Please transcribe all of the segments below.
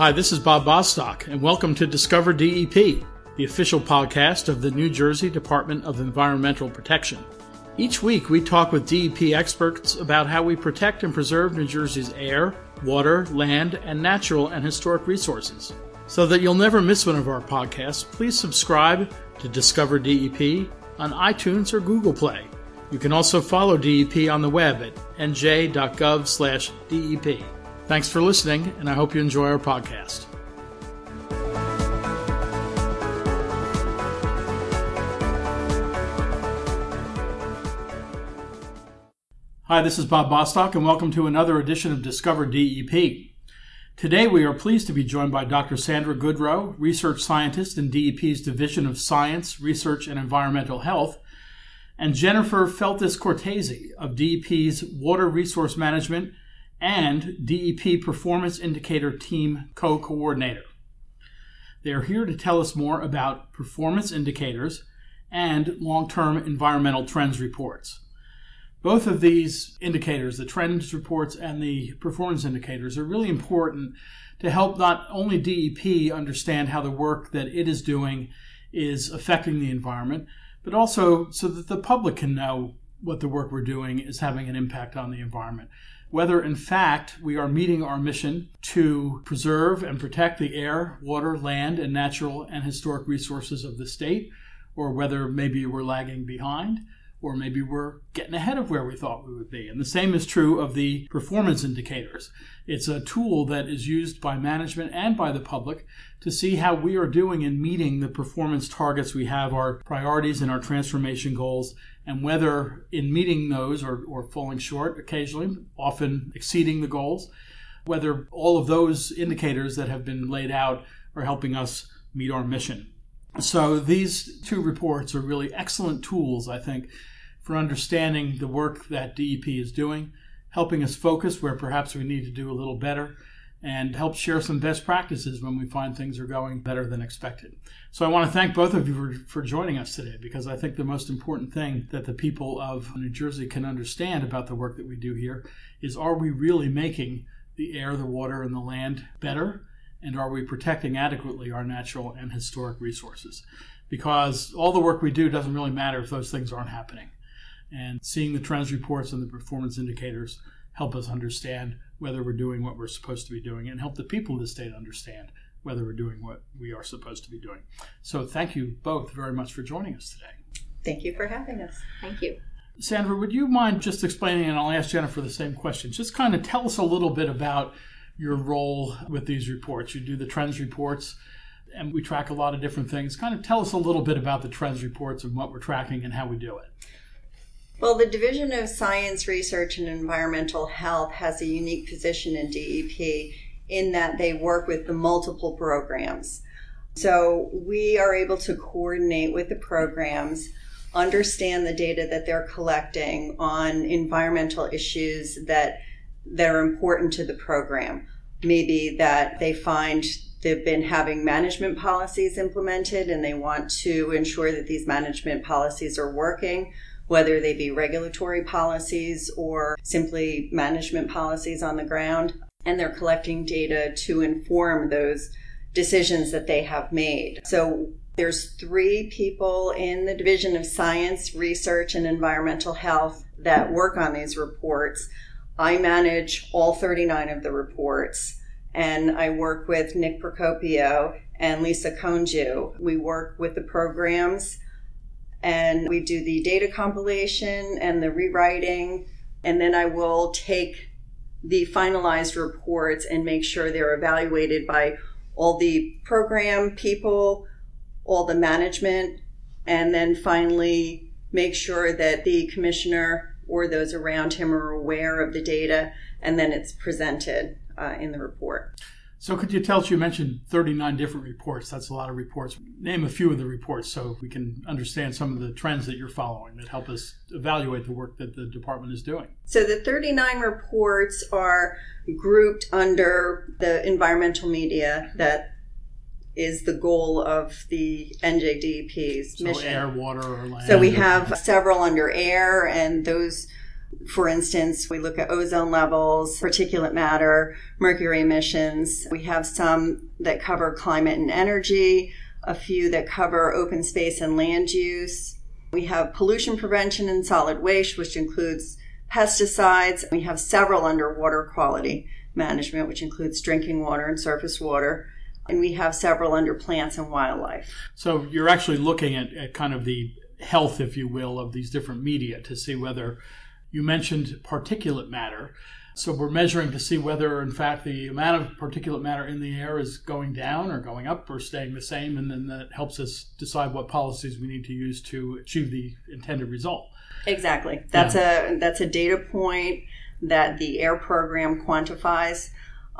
Hi, this is Bob Bostock, and welcome to Discover DEP, the official podcast of the New Jersey Department of Environmental Protection. Each week, we talk with DEP experts about how we protect and preserve New Jersey's air, water, land, and natural and historic resources. So that you'll never miss one of our podcasts, please subscribe to Discover DEP on iTunes or Google Play. You can also follow DEP on the web at nj.gov/dep. Thanks for listening, and I hope you enjoy our podcast. Hi, this is Bob Bostock, and welcome to another edition of Discover DEP. Today, we are pleased to be joined by Dr. Sandra Goodrow, research scientist in DEP's Division of Science, Research, and Environmental Health, and Jennifer Feltis Cortese of DEP's Water Resource Management and DEP Performance Indicator Team co coordinator. They are here to tell us more about performance indicators and long term environmental trends reports. Both of these indicators, the trends reports and the performance indicators, are really important to help not only DEP understand how the work that it is doing is affecting the environment, but also so that the public can know what the work we're doing is having an impact on the environment. Whether in fact we are meeting our mission to preserve and protect the air, water, land, and natural and historic resources of the state, or whether maybe we're lagging behind or maybe we're getting ahead of where we thought we would be. And the same is true of the performance indicators. It's a tool that is used by management and by the public to see how we are doing in meeting the performance targets we have, our priorities and our transformation goals, and whether in meeting those or, or falling short occasionally, often exceeding the goals, whether all of those indicators that have been laid out are helping us meet our mission. So these two reports are really excellent tools, I think, for understanding the work that DEP is doing, helping us focus where perhaps we need to do a little better, and help share some best practices when we find things are going better than expected. So I want to thank both of you for, for joining us today because I think the most important thing that the people of New Jersey can understand about the work that we do here is are we really making the air, the water, and the land better? And are we protecting adequately our natural and historic resources? Because all the work we do doesn't really matter if those things aren't happening. And seeing the trends reports and the performance indicators help us understand whether we're doing what we're supposed to be doing and help the people of the state understand whether we're doing what we are supposed to be doing. So thank you both very much for joining us today. Thank you for having us. Thank you. Sandra, would you mind just explaining, and I'll ask Jennifer the same question, just kind of tell us a little bit about your role with these reports. You do the trends reports, and we track a lot of different things. Kind of tell us a little bit about the trends reports and what we're tracking and how we do it. Well, the Division of Science, Research, and Environmental Health has a unique position in DEP in that they work with the multiple programs. So we are able to coordinate with the programs, understand the data that they're collecting on environmental issues that that are important to the program. Maybe that they find they've been having management policies implemented and they want to ensure that these management policies are working whether they be regulatory policies or simply management policies on the ground. And they're collecting data to inform those decisions that they have made. So there's three people in the Division of Science, Research, and Environmental Health that work on these reports. I manage all 39 of the reports, and I work with Nick Procopio and Lisa Konju. We work with the programs and we do the data compilation and the rewriting. And then I will take the finalized reports and make sure they're evaluated by all the program people, all the management, and then finally make sure that the commissioner or those around him are aware of the data and then it's presented uh, in the report. So, could you tell us? You mentioned 39 different reports. That's a lot of reports. Name a few of the reports so we can understand some of the trends that you're following that help us evaluate the work that the department is doing. So, the 39 reports are grouped under the environmental media that is the goal of the NJDEP's so mission. air, water, or land. So, we have several under air, and those For instance, we look at ozone levels, particulate matter, mercury emissions. We have some that cover climate and energy, a few that cover open space and land use. We have pollution prevention and solid waste, which includes pesticides. We have several under water quality management, which includes drinking water and surface water. And we have several under plants and wildlife. So you're actually looking at, at kind of the health, if you will, of these different media to see whether you mentioned particulate matter. So we're measuring to see whether, in fact, the amount of particulate matter in the air is going down or going up or staying the same, and then that helps us decide what policies we need to use to achieve the intended result. Exactly. That's yeah. a that's a data point that the AIR program quantifies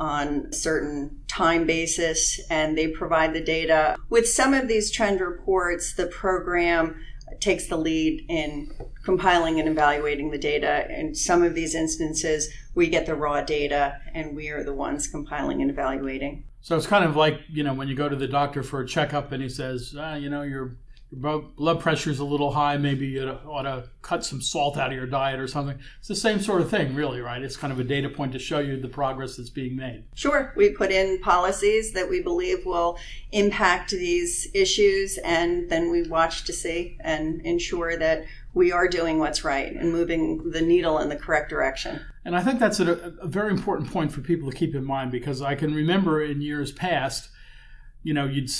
on certain time basis, and they provide the data. With some of these trend reports, the program takes the lead in compiling and evaluating the data. In some of these instances, we get the raw data and we are the ones compiling and evaluating. So it's kind of like, you know, when you go to the doctor for a checkup and he says, ah, you know, you're your blood pressure is a little high, maybe you ought to cut some salt out of your diet or something. It's the same sort of thing, really, right? It's kind of a data point to show you the progress that's being made. Sure. We put in policies that we believe will impact these issues, and then we watch to see and ensure that we are doing what's right and moving the needle in the correct direction. And I think that's a, a very important point for people to keep in mind because I can remember in years past you know, you'd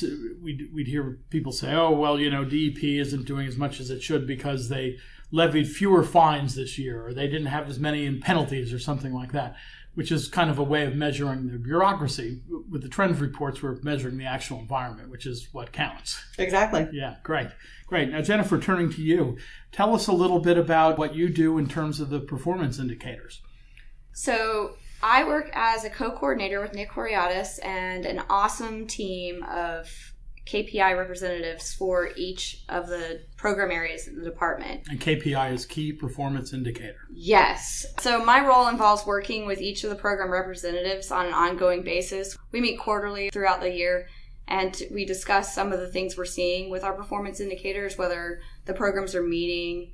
we'd, we'd hear people say, "Oh, well, you know, DEP isn't doing as much as it should because they levied fewer fines this year, or they didn't have as many in penalties, or something like that." Which is kind of a way of measuring the bureaucracy. With the trends reports, we're measuring the actual environment, which is what counts. Exactly. Yeah, great, great. Now, Jennifer, turning to you, tell us a little bit about what you do in terms of the performance indicators. So, I work as a co-coordinator with Nick Horiatis and an awesome team of KPI representatives for each of the program areas in the department. And KPI is key performance indicator. Yes. So my role involves working with each of the program representatives on an ongoing basis. We meet quarterly throughout the year and we discuss some of the things we're seeing with our performance indicators, whether the programs are meeting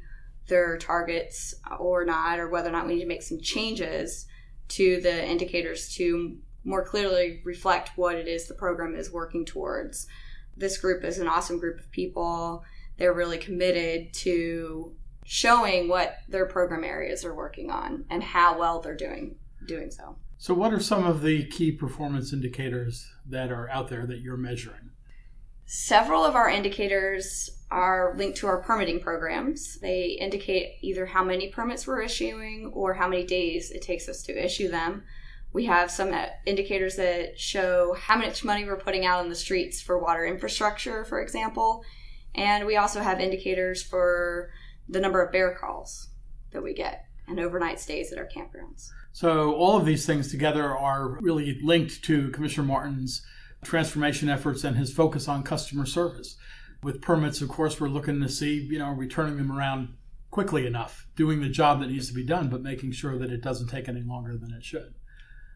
their targets or not, or whether or not we need to make some changes to the indicators to more clearly reflect what it is the program is working towards. This group is an awesome group of people. They're really committed to showing what their program areas are working on and how well they're doing doing so. So what are some of the key performance indicators that are out there that you're measuring? Several of our indicators are linked to our permitting programs. They indicate either how many permits we're issuing or how many days it takes us to issue them. We have some uh, indicators that show how much money we're putting out on the streets for water infrastructure, for example. And we also have indicators for the number of bear calls that we get and overnight stays at our campgrounds. So, all of these things together are really linked to Commissioner Martin's transformation efforts and his focus on customer service. With permits, of course, we're looking to see, you know, returning them around quickly enough, doing the job that needs to be done, but making sure that it doesn't take any longer than it should.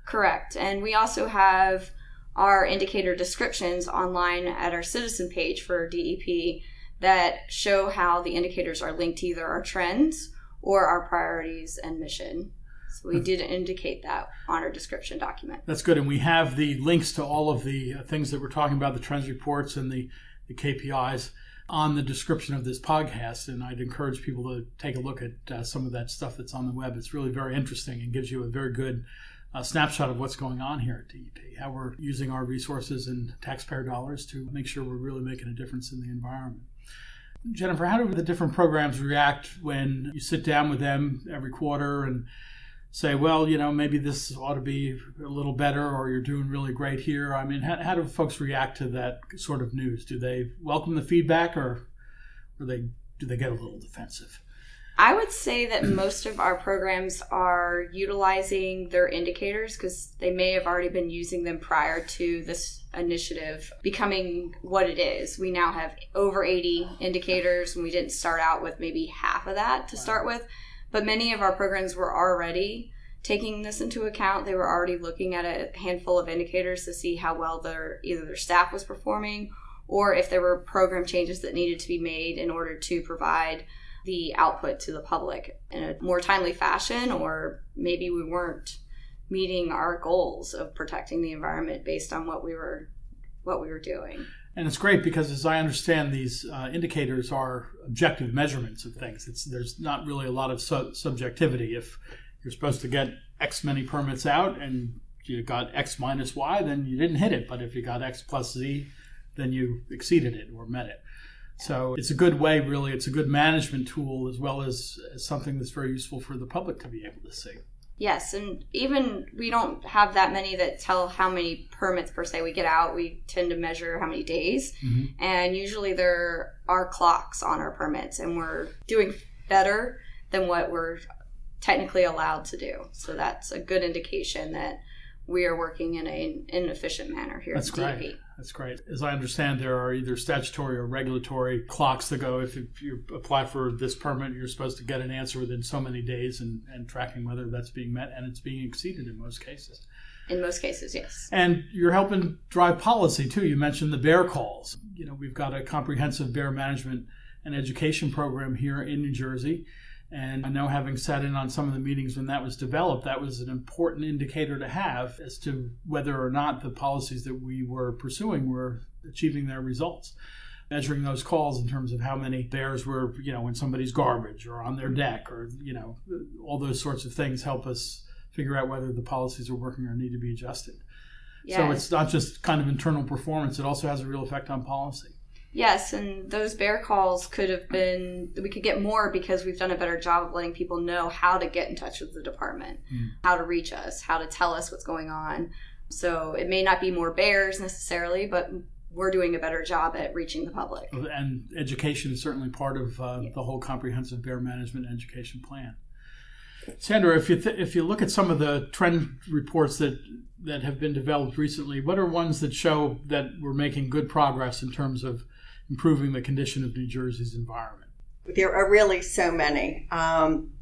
Correct. And we also have our indicator descriptions online at our citizen page for DEP that show how the indicators are linked to either our trends or our priorities and mission. So we did indicate that on our description document. That's good. And we have the links to all of the uh, things that we're talking about, the trends reports and the, the KPIs on the description of this podcast. And I'd encourage people to take a look at uh, some of that stuff that's on the web. It's really very interesting and gives you a very good uh, snapshot of what's going on here at DEP, how we're using our resources and taxpayer dollars to make sure we're really making a difference in the environment. Jennifer, how do the different programs react when you sit down with them every quarter and say, well, you know, maybe this ought to be a little better or you're doing really great here? I mean, how, how do folks react to that sort of news? Do they welcome the feedback or, or they, do they get a little defensive? I would say that most of our programs are utilizing their indicators because they may have already been using them prior to this initiative becoming what it is. We now have over 80 indicators, and we didn't start out with maybe half of that to start with. But many of our programs were already taking this into account. They were already looking at a handful of indicators to see how well their either their staff was performing or if there were program changes that needed to be made in order to provide the output to the public in a more timely fashion, or maybe we weren't meeting our goals of protecting the environment based on what we were what we were doing. And it's great because, as I understand, these uh, indicators are objective measurements of things. It's there's not really a lot of su- subjectivity. If you're supposed to get X many permits out and you got X minus Y, then you didn't hit it. But if you got X plus Z, then you exceeded it or met it. So it's a good way, really. It's a good management tool as well as, as something that's very useful for the public to be able to see. Yes, and even we don't have that many that tell how many permits per se we get out. We tend to measure how many days, mm-hmm. and usually there are clocks on our permits, and we're doing better than what we're technically allowed to do. So that's a good indication that we are working in, a, in an efficient manner here That's at DEP. That's great. As I understand, there are either statutory or regulatory clocks that go. If, if you apply for this permit, you're supposed to get an answer within so many days and, and tracking whether that's being met, and it's being exceeded in most cases. In most cases, yes. And you're helping drive policy too. You mentioned the bear calls. You know, we've got a comprehensive bear management and education program here in New Jersey and I know having sat in on some of the meetings when that was developed, that was an important indicator to have as to whether or not the policies that we were pursuing were achieving their results. Measuring those calls in terms of how many bears were, you know, in somebody's garbage or on their deck or, you know, all those sorts of things help us figure out whether the policies are working or need to be adjusted. Yes. So it's not just kind of internal performance, it also has a real effect on policy. Yes, and those bear calls could have been, we could get more because we've done a better job of letting people know how to get in touch with the department, mm. how to reach us, how to tell us what's going on. So it may not be more bears necessarily, but we're doing a better job at reaching the public. And education is certainly part of uh, yeah. the whole comprehensive bear management education plan. Sandra, if you th- if you look at some of the trend reports that that have been developed recently, what are ones that show that we're making good progress in terms of improving the condition of New Jersey's environment? There are really so many. Um,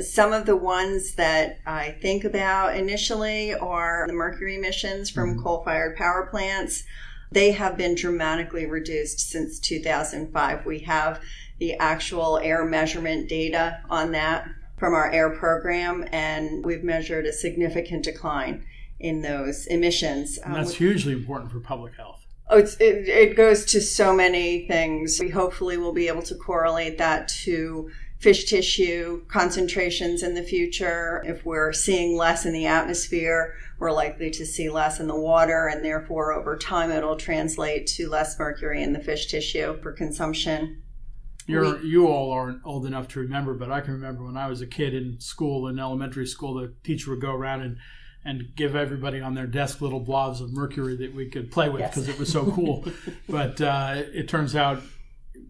some of the ones that I think about initially are the mercury emissions from mm-hmm. coal fired power plants. They have been dramatically reduced since 2005. We have the actual air measurement data on that from our air program, and we've measured a significant decline in those emissions. And that's um, hugely important for public health. Oh, it's, it, it goes to so many things. We hopefully will be able to correlate that to fish tissue concentrations in the future. If we're seeing less in the atmosphere, we're likely to see less in the water, and therefore, over time, it'll translate to less mercury in the fish tissue for consumption. You're, we, you all aren't old enough to remember, but I can remember when I was a kid in school, in elementary school, the teacher would go around and and give everybody on their desk little blobs of mercury that we could play with because yes. it was so cool. but uh, it turns out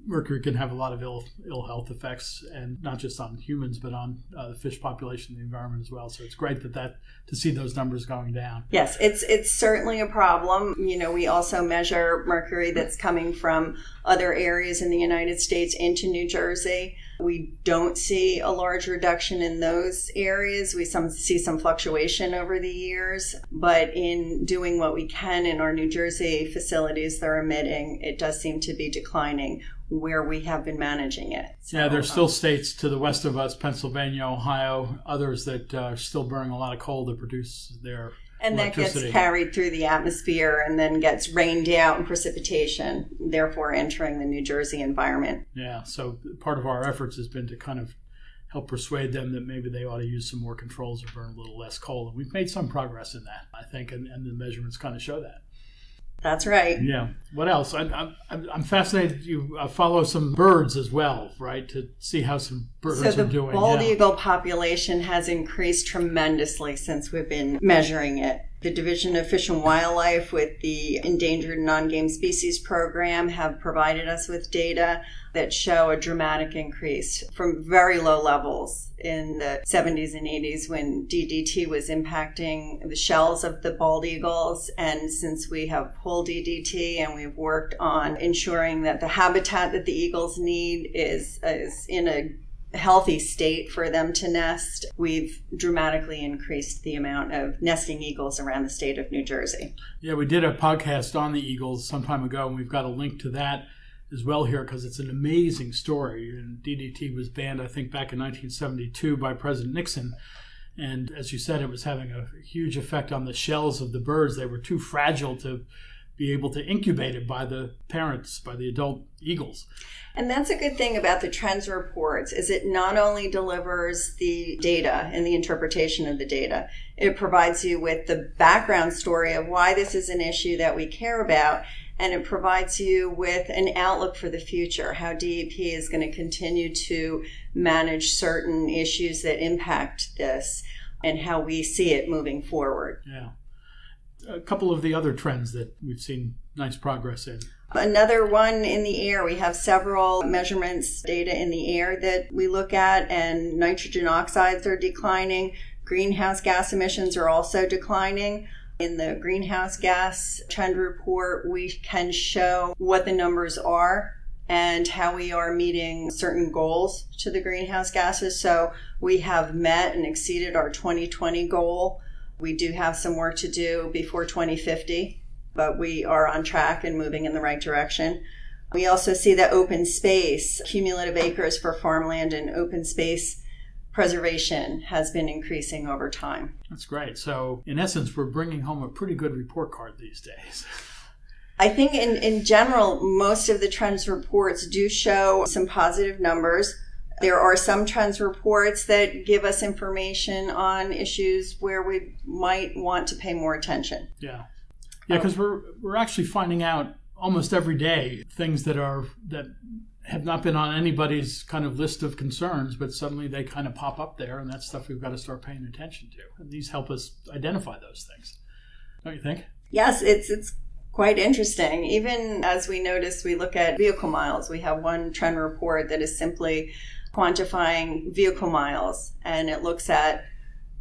mercury can have a lot of ill ill health effects, and not just on humans, but on uh, the fish population, the environment as well. So it's great that that to see those numbers going down. Yes, it's it's certainly a problem. You know, we also measure mercury that's coming from other areas in the United States into New Jersey. We don't see a large reduction in those areas. We some see some fluctuation over the years, but in doing what we can in our New Jersey facilities they're emitting, it does seem to be declining where we have been managing it. So, yeah, there's still um, states to the west of us, Pennsylvania, Ohio, others that uh, are still burning a lot of coal to produce their and that gets carried through the atmosphere and then gets rained out in precipitation, therefore entering the New Jersey environment. Yeah, so part of our efforts has been to kind of help persuade them that maybe they ought to use some more controls or burn a little less coal. And we've made some progress in that, I think, and, and the measurements kind of show that. That's right. Yeah. What else? I, am I'm fascinated. You uh, follow some birds as well, right? To see how some birds so are doing. So the bald yeah. eagle population has increased tremendously since we've been measuring it. The Division of Fish and Wildlife with the Endangered Non-Game Species Program have provided us with data that show a dramatic increase from very low levels in the 70s and 80s when DDT was impacting the shells of the bald eagles. And since we have pulled DDT and we've worked on ensuring that the habitat that the eagles need is, is in a healthy state for them to nest, we've dramatically increased the amount of nesting eagles around the state of New Jersey. Yeah, we did a podcast on the eagles some time ago, and we've got a link to that as well here because it's an amazing story. And DDT was banned, I think, back in 1972 by President Nixon. And as you said, it was having a huge effect on the shells of the birds. They were too fragile to be able to incubate it by the parents, by the adult eagles. And that's a good thing about the trends reports is it not only delivers the data and the interpretation of the data, it provides you with the background story of why this is an issue that we care about and it provides you with an outlook for the future, how DEP is going to continue to manage certain issues that impact this and how we see it moving forward. Yeah. A couple of the other trends that we've seen nice progress in. Another one in the air. We have several measurements data in the air that we look at, and nitrogen oxides are declining. Greenhouse gas emissions are also declining. In the greenhouse gas trend report, we can show what the numbers are and how we are meeting certain goals to the greenhouse gases. So we have met and exceeded our 2020 goal. We do have some work to do before 2050, but we are on track and moving in the right direction. We also see that open space, cumulative acres for farmland and open space preservation has been increasing over time. That's great. So, in essence, we're bringing home a pretty good report card these days. I think in, in general, most of the trends reports do show some positive numbers. There are some trends reports that give us information on issues where we might want to pay more attention. Yeah. Yeah, because we're we're actually finding out almost every day things that are that have not been on anybody's kind of list of concerns, but suddenly they kind of pop up there, and that's stuff we've got to start paying attention to. And these help us identify those things, don't you think? Yes, it's it's quite interesting. Even as we notice, we look at vehicle miles. We have one trend report that is simply quantifying vehicle miles, and it looks at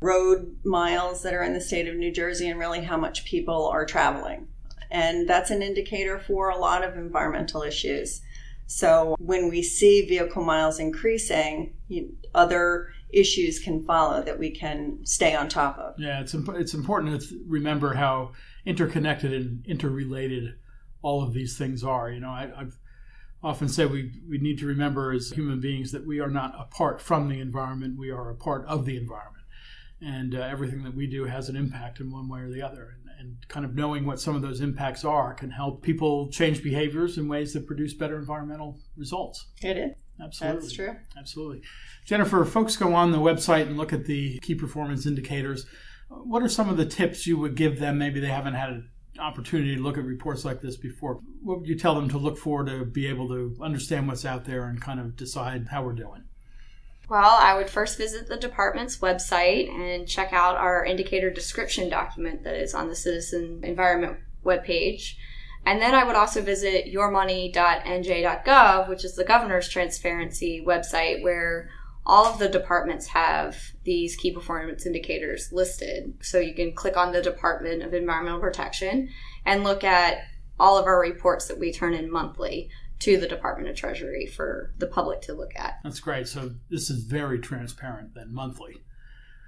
road miles that are in the state of New Jersey and really how much people are traveling. And that's an indicator for a lot of environmental issues. So when we see vehicle miles increasing, other issues can follow that we can stay on top of. Yeah, it's imp- it's important to remember how interconnected and interrelated all of these things are. You know, I, I've often said we we need to remember as human beings that we are not apart from the environment; we are a part of the environment, and uh, everything that we do has an impact in one way or the other and kind of knowing what some of those impacts are can help people change behaviors in ways that produce better environmental results. It is. Absolutely. That's true. Absolutely. Jennifer, folks go on the website and look at the key performance indicators. What are some of the tips you would give them? Maybe they haven't had opportunity to look at reports like this before. What would you tell them to look for to be able to understand what's out there and kind of decide how we're doing? Well, I would first visit the department's website and check out our indicator description document that is on the Citizen Environment webpage. And then I would also visit yourmoney.nj.gov, which is the governor's transparency website where all of the departments have these key performance indicators listed. So you can click on the Department of Environmental Protection and look at all of our reports that we turn in monthly to the Department of Treasury for the public to look at. That's great. So this is very transparent then monthly.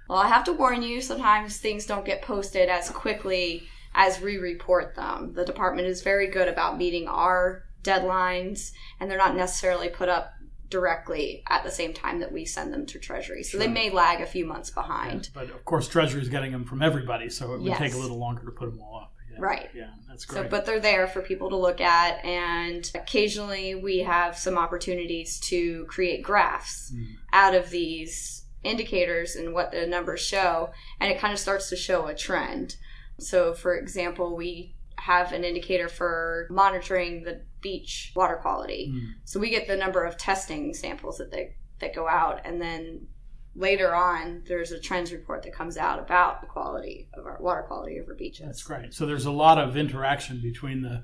Well, I have to warn you, sometimes things don't get posted as quickly as we report them. The department is very good about meeting our deadlines, and they're not necessarily put up directly at the same time that we send them to Treasury. So sure. they may lag a few months behind. but of course, Treasury is getting them from everybody, so it would yes. take a little longer to put them all up. Yeah. Right. Yeah, that's great. So, but they're there for people to look at, and occasionally we have some opportunities to create graphs mm. out of these indicators and what the numbers show, and it kind of starts to show a trend. So, for example, we have an indicator for monitoring the beach water quality. Mm. So we get the number of testing samples that they that go out, and then later on, there's a trends report that comes out about the quality of our water quality of our beaches. That's great. So there's a lot of interaction between the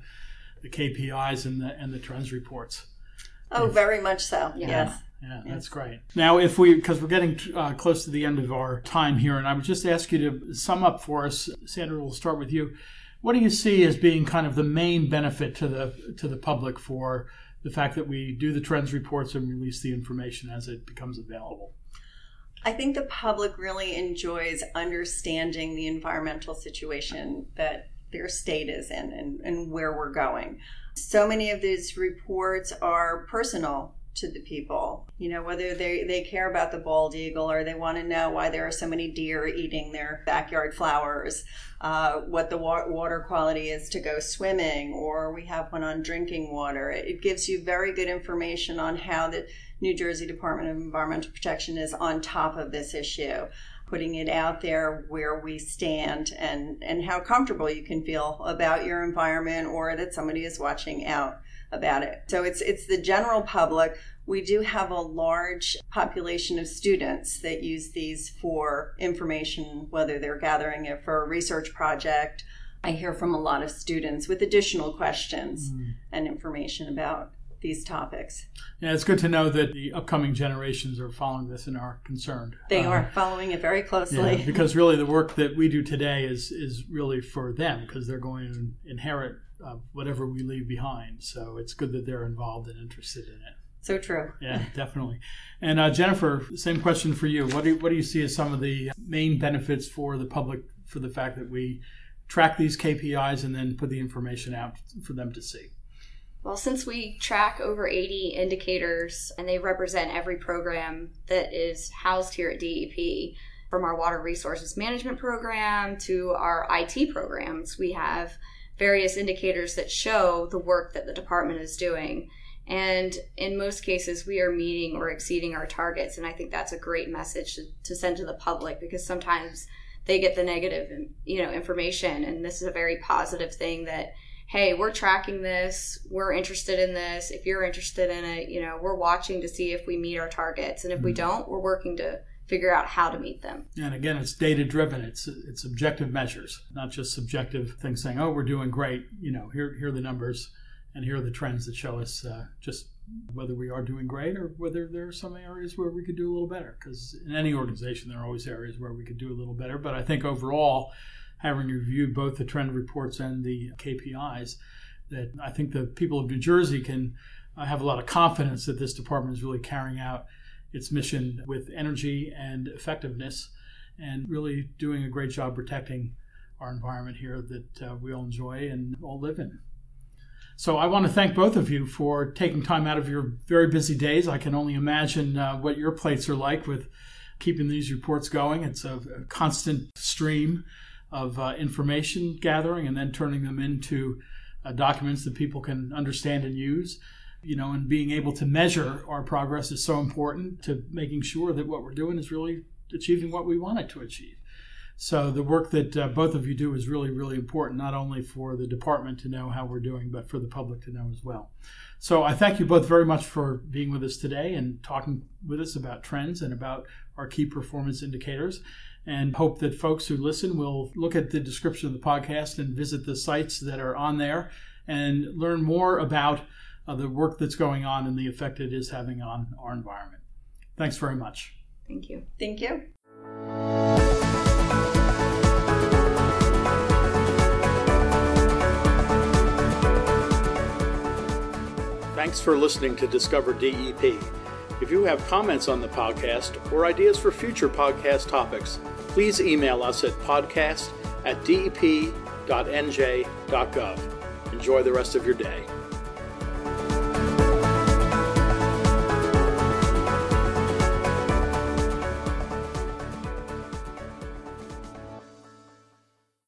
the KPIs and the and the trends reports. Oh, if, very much so. Yeah. Yes. Yeah, that's great. Now, if we, because we're getting uh, close to the end of our time here, and I would just ask you to sum up for us, Sandra. We'll start with you. What do you see as being kind of the main benefit to the to the public for the fact that we do the trends reports and release the information as it becomes available? I think the public really enjoys understanding the environmental situation that their state is in and, and where we're going. So many of these reports are personal to the people. You know, whether they, they care about the bald eagle or they want to know why there are so many deer eating their backyard flowers, uh, what the wa- water quality is to go swimming, or we have one on drinking water. It gives you very good information on how the New Jersey Department of Environmental Protection is on top of this issue putting it out there where we stand and, and how comfortable you can feel about your environment or that somebody is watching out about it. So it's it's the general public. We do have a large population of students that use these for information, whether they're gathering it for a research project. I hear from a lot of students with additional questions mm. and information about these topics. Yeah, it's good to know that the upcoming generations are following this and are concerned. They uh, are following it very closely. Yeah, because really the work that we do today is is really for them because they're going to inherit uh, whatever we leave behind. So it's good that they're involved and interested in it. So true. Yeah, definitely. And uh, Jennifer, same question for you. What do you, what do you see as some of the main benefits for the public for the fact that we track these KPIs and then put the information out for them to see? Well, since we track over 80 indicators and they represent every program that is housed here at DEP, from our water resources management program to our IT programs, we have various indicators that show the work that the department is doing. And in most cases, we are meeting or exceeding our targets. And I think that's a great message to, send to the public because sometimes they get the negative, you know, information. And this is a very positive thing that hey, we're tracking this, we're interested in this. If you're interested in it, you know, we're watching to see if we meet our targets. And if mm-hmm. we don't, we're working to figure out how to meet them. And again, it's data driven. It's it's objective measures, not just subjective things saying, "Oh, we're doing great." You know, here here are the numbers, and here are the trends that show us uh, just whether we are doing great or whether there are some areas where we could do a little better. Because in any organization, there are always areas where we could do a little better. But I think overall, having reviewed both the trend reports and the KPIs, that I think the people of New Jersey can uh, have a lot of confidence that this department is really carrying out its mission with energy and effectiveness and really doing a great job protecting our environment here that uh, we all enjoy and all live in. So I want to thank both of you for taking time out of your very busy days. I can only imagine uh, what your plates are like with keeping these reports going. It's a, a constant stream of uh, information gathering and then turning them into uh, documents that people can understand and use you know, and being able to measure our progress is so important to making sure that what we're doing is really achieving what we want it to achieve. So the work that uh, both of you do is really, really important, not only for the department to know how we're doing, but for the public to know as well. So I thank you both very much for being with us today and talking with us about trends and about our key performance indicators. And hope that folks who listen will look at the description of the podcast and visit the sites that are on there and learn more about uh, the work that's going on and the effect it is having on our environment. Thanks very much. Thank you. Thank you. Thanks for listening to Discover DEP. If you have comments on the podcast or ideas for future podcast topics, please email us at podcast at dep.nj.gov. Enjoy the rest of your day.